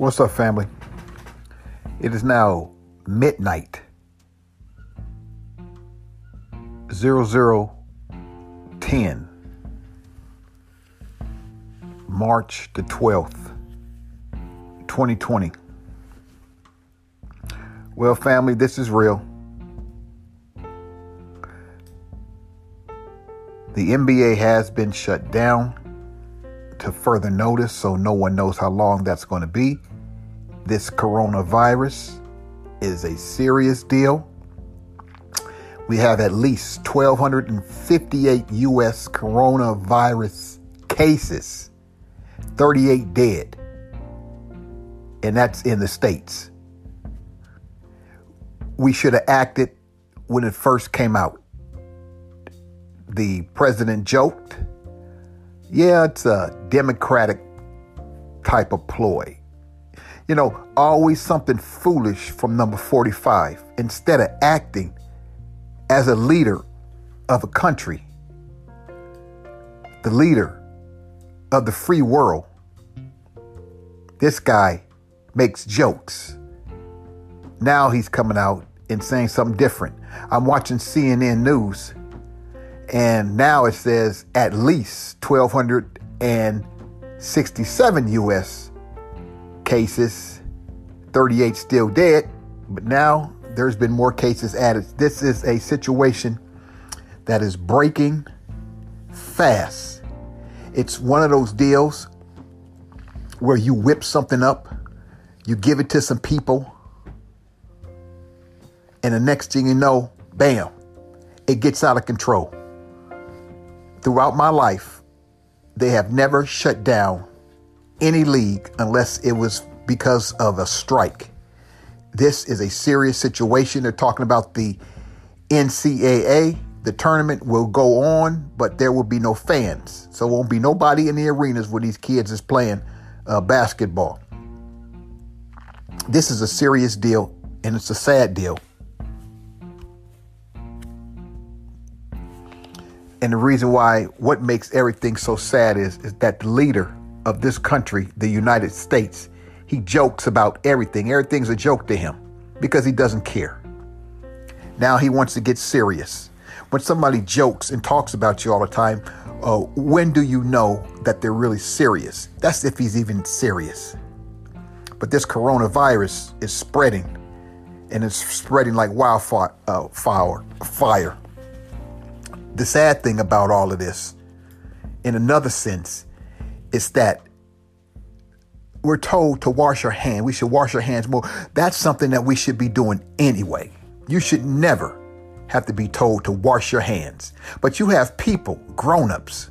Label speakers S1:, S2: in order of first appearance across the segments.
S1: What's up, family? It is now midnight. 0010. March the 12th, 2020. Well, family, this is real. The NBA has been shut down to further notice, so no one knows how long that's going to be. This coronavirus is a serious deal. We have at least 1,258 U.S. coronavirus cases, 38 dead, and that's in the States. We should have acted when it first came out. The president joked, yeah, it's a Democratic type of ploy. You know, always something foolish from number 45 instead of acting as a leader of a country, the leader of the free world. This guy makes jokes. Now he's coming out and saying something different. I'm watching CNN News, and now it says at least 1,267 U.S cases, 38 still dead, but now there's been more cases added. This is a situation that is breaking fast. It's one of those deals where you whip something up, you give it to some people, and the next thing you know, bam, it gets out of control. Throughout my life, they have never shut down any league unless it was because of a strike. This is a serious situation. They're talking about the NCAA. The tournament will go on, but there will be no fans. So won't be nobody in the arenas where these kids is playing uh, basketball. This is a serious deal, and it's a sad deal. And the reason why, what makes everything so sad is, is that the leader of this country, the United States, he jokes about everything. Everything's a joke to him because he doesn't care. Now he wants to get serious. When somebody jokes and talks about you all the time, uh, when do you know that they're really serious? That's if he's even serious. But this coronavirus is spreading, and it's spreading like wildfire. Uh, fire, fire. The sad thing about all of this, in another sense, is that we're told to wash our hands. We should wash our hands more. That's something that we should be doing anyway. You should never have to be told to wash your hands. But you have people, grown-ups.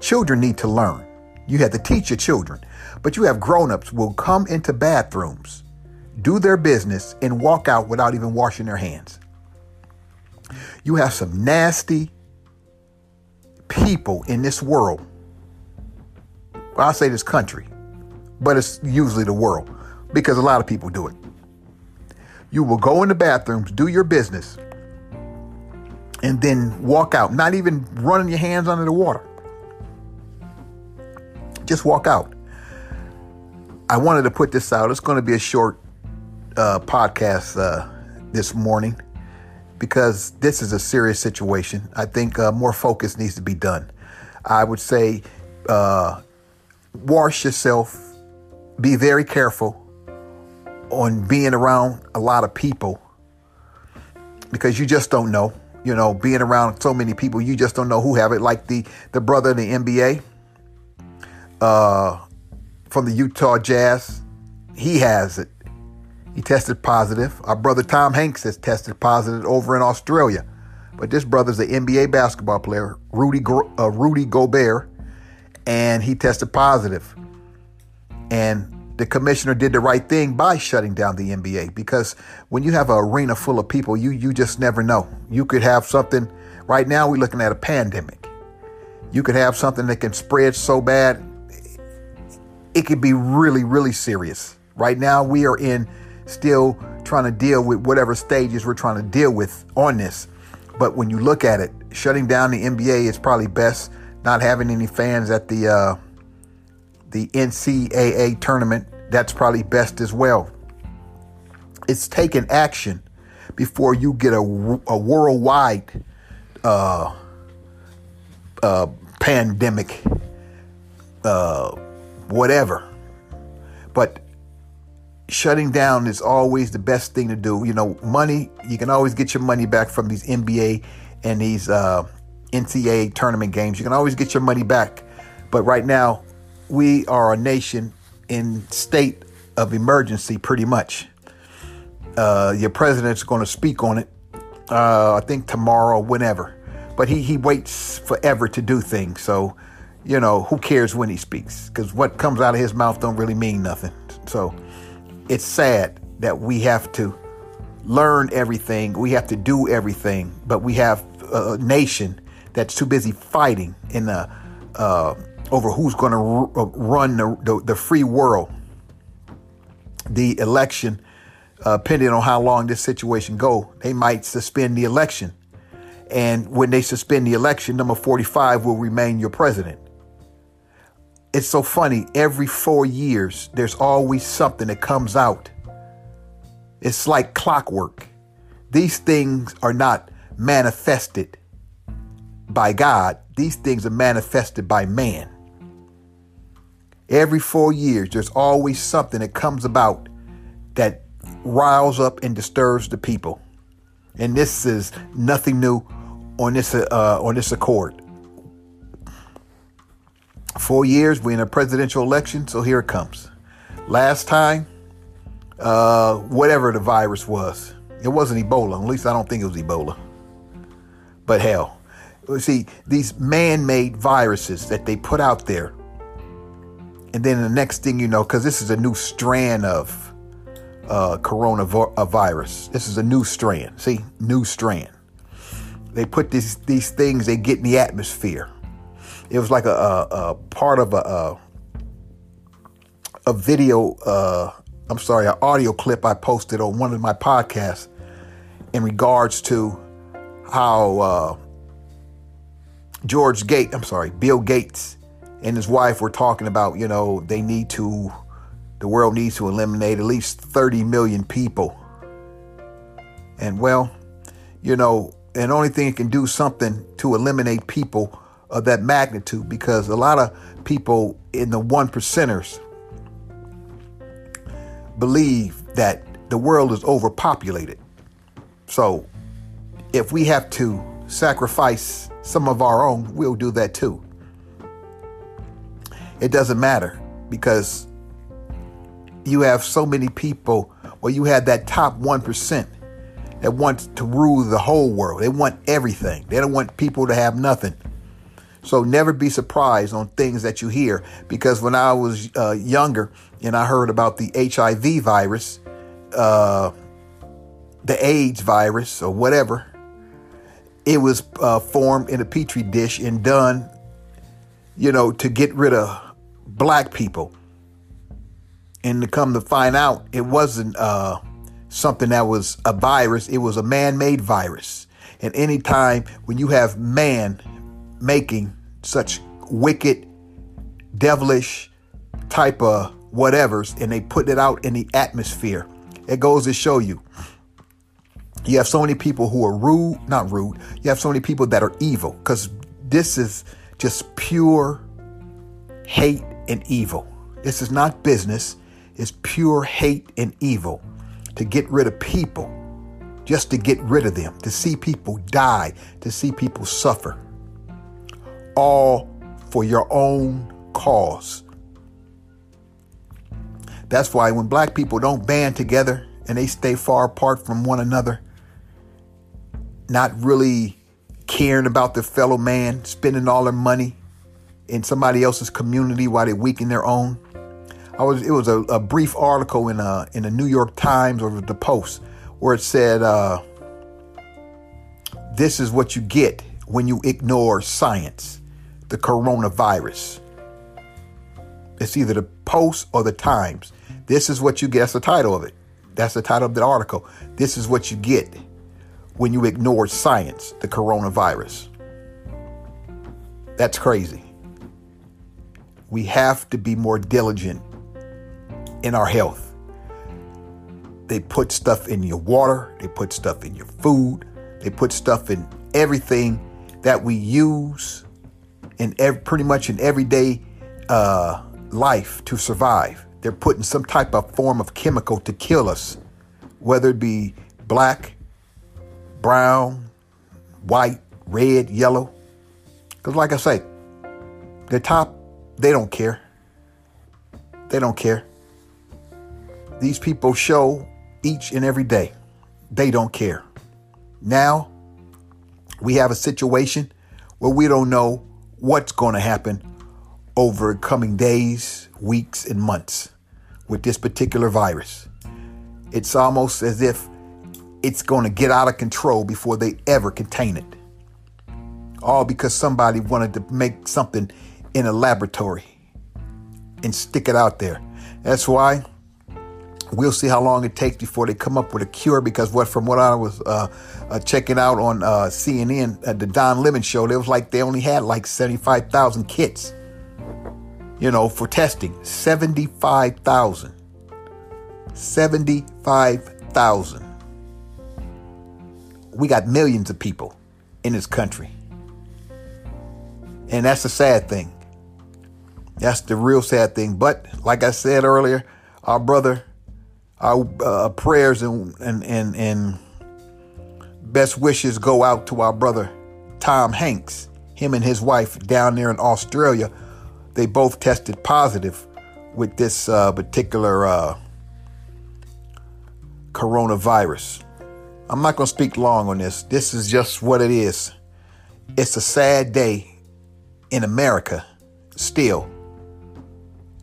S1: Children need to learn. You have to teach your children. But you have grown-ups will come into bathrooms, do their business, and walk out without even washing their hands. You have some nasty people in this world I'll say this country, but it's usually the world because a lot of people do it. You will go in the bathrooms, do your business, and then walk out, not even running your hands under the water. Just walk out. I wanted to put this out. It's going to be a short uh, podcast uh, this morning because this is a serious situation. I think uh, more focus needs to be done. I would say uh, wash yourself. Be very careful on being around a lot of people because you just don't know. You know, being around so many people, you just don't know who have it. Like the the brother in the NBA uh, from the Utah Jazz, he has it. He tested positive. Our brother Tom Hanks has tested positive over in Australia. But this brother's an NBA basketball player, Rudy uh, Rudy Gobert and he tested positive. And the commissioner did the right thing by shutting down the NBA because when you have an arena full of people, you you just never know. You could have something. Right now, we're looking at a pandemic. You could have something that can spread so bad, it could be really, really serious. Right now, we are in still trying to deal with whatever stages we're trying to deal with on this. But when you look at it, shutting down the NBA is probably best not having any fans at the uh, the NCAA tournament that's probably best as well. It's taking action before you get a, a worldwide uh, uh, pandemic, uh, whatever. But shutting down is always the best thing to do. You know, money, you can always get your money back from these NBA and these uh, NCAA tournament games. You can always get your money back. But right now, we are a nation in state of emergency pretty much. Uh, your president's going to speak on it, uh, I think tomorrow, whenever. But he, he waits forever to do things. So, you know, who cares when he speaks? Because what comes out of his mouth don't really mean nothing. So it's sad that we have to learn everything, we have to do everything, but we have a nation that's too busy fighting in the uh, over who's going to r- uh, run the, the, the, free world. The election, uh, depending on how long this situation go, they might suspend the election. And when they suspend the election, number 45 will remain your president. It's so funny. Every four years, there's always something that comes out. It's like clockwork. These things are not manifested by God, these things are manifested by man. Every four years, there's always something that comes about that riles up and disturbs the people. And this is nothing new on this uh, on this accord. Four years, we're in a presidential election, so here it comes. Last time, uh, whatever the virus was, it wasn't Ebola. At least I don't think it was Ebola. But hell, see these man-made viruses that they put out there and then the next thing you know, because this is a new strand of uh, coronavirus. This is a new strand. See, new strand. They put these these things they get in the atmosphere. It was like a, a, a part of a a, video. Uh, I'm sorry, an audio clip I posted on one of my podcasts in regards to how uh, George Gates. I'm sorry, Bill Gates and his wife were talking about, you know, they need to, the world needs to eliminate at least 30 million people. And well, you know, and only thing it can do something to eliminate people of that magnitude because a lot of people in the one percenters believe that the world is overpopulated. So if we have to sacrifice some of our own, we'll do that too it doesn't matter because you have so many people, or you have that top 1% that wants to rule the whole world. They want everything, they don't want people to have nothing. So never be surprised on things that you hear because when I was uh, younger and I heard about the HIV virus, uh, the AIDS virus, or whatever, it was uh, formed in a petri dish and done, you know, to get rid of black people. And to come to find out, it wasn't uh, something that was a virus, it was a man made virus. And anytime when you have man making such wicked, devilish type of whatevers, and they put it out in the atmosphere, it goes to show you. You have so many people who are rude, not rude. You have so many people that are evil because this is just pure hate and evil. This is not business, it's pure hate and evil to get rid of people, just to get rid of them, to see people die, to see people suffer. All for your own cause. That's why when black people don't band together and they stay far apart from one another, not really caring about their fellow man, spending all their money, in somebody else's community while they weaken their own. I was it was a, a brief article in a uh, in the New York Times or the Post where it said uh, this is what you get when you ignore science, the coronavirus. It's either the Post or the Times. This is what you get. That's the title of it. That's the title of the article. This is what you get when you ignore science, the coronavirus. That's crazy we have to be more diligent in our health. They put stuff in your water, they put stuff in your food, they put stuff in everything that we use in pretty much in everyday uh, life to survive. They're putting some type of form of chemical to kill us, whether it be black, brown, white, red, yellow. Because, like I say, the top, they don't care. They don't care. These people show each and every day they don't care. Now, we have a situation where we don't know what's going to happen over coming days, weeks, and months with this particular virus. It's almost as if it's going to get out of control before they ever contain it. All because somebody wanted to make something in a laboratory and stick it out there. That's why we'll see how long it takes before they come up with a cure. Because what, from what I was uh, uh, checking out on uh, CNN at the Don Lemon show, it was like they only had like seventy-five thousand kits. You know, for testing, seventy-five thousand. Seventy-five thousand. We got millions of people in this country. And that's the sad thing. That's the real sad thing. But like I said earlier, our brother, our uh, prayers and, and and and best wishes go out to our brother Tom Hanks. Him and his wife down there in Australia, they both tested positive with this uh, particular uh, coronavirus. I'm not going to speak long on this. This is just what it is. It's a sad day in America still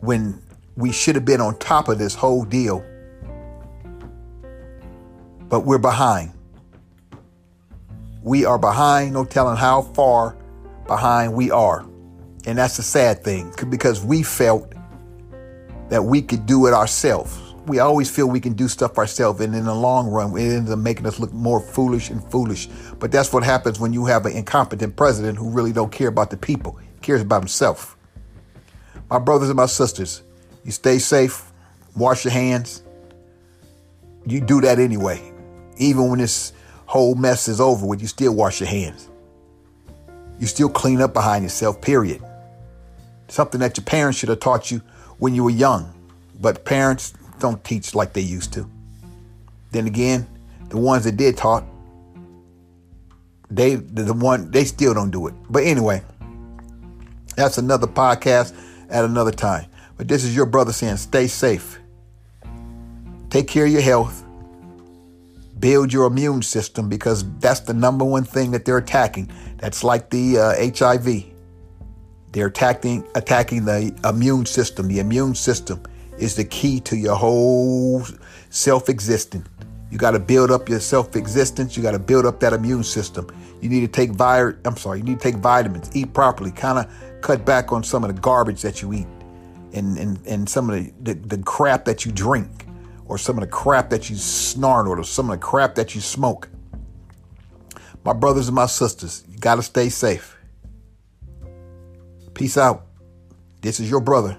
S1: when we should have been on top of this whole deal. But we're behind. We are behind, no telling how far behind we are. And that's the sad thing because we felt that we could do it ourselves. We always feel we can do stuff ourselves, and in the long run, it ends up making us look more foolish and foolish. But that's what happens when you have an incompetent president who really don't care about the people; cares about himself. My brothers and my sisters, you stay safe, wash your hands. You do that anyway. Even when this whole mess is over with, you still wash your hands. You still clean up behind yourself, period. Something that your parents should have taught you when you were young. But parents don't teach like they used to. Then again, the ones that did taught, they the one they still don't do it. But anyway, that's another podcast at another time. But this is your brother saying, stay safe. Take care of your health. Build your immune system because that's the number one thing that they're attacking. That's like the uh, HIV. They're attacking attacking the immune system. The immune system is the key to your whole self-existence. You got to build up your self-existence. You got to build up that immune system. You need to take vi- I'm sorry, you need to take vitamins, eat properly, kind of cut back on some of the garbage that you eat and, and, and some of the, the, the crap that you drink or some of the crap that you snort or some of the crap that you smoke. My brothers and my sisters, you got to stay safe. Peace out. This is your brother,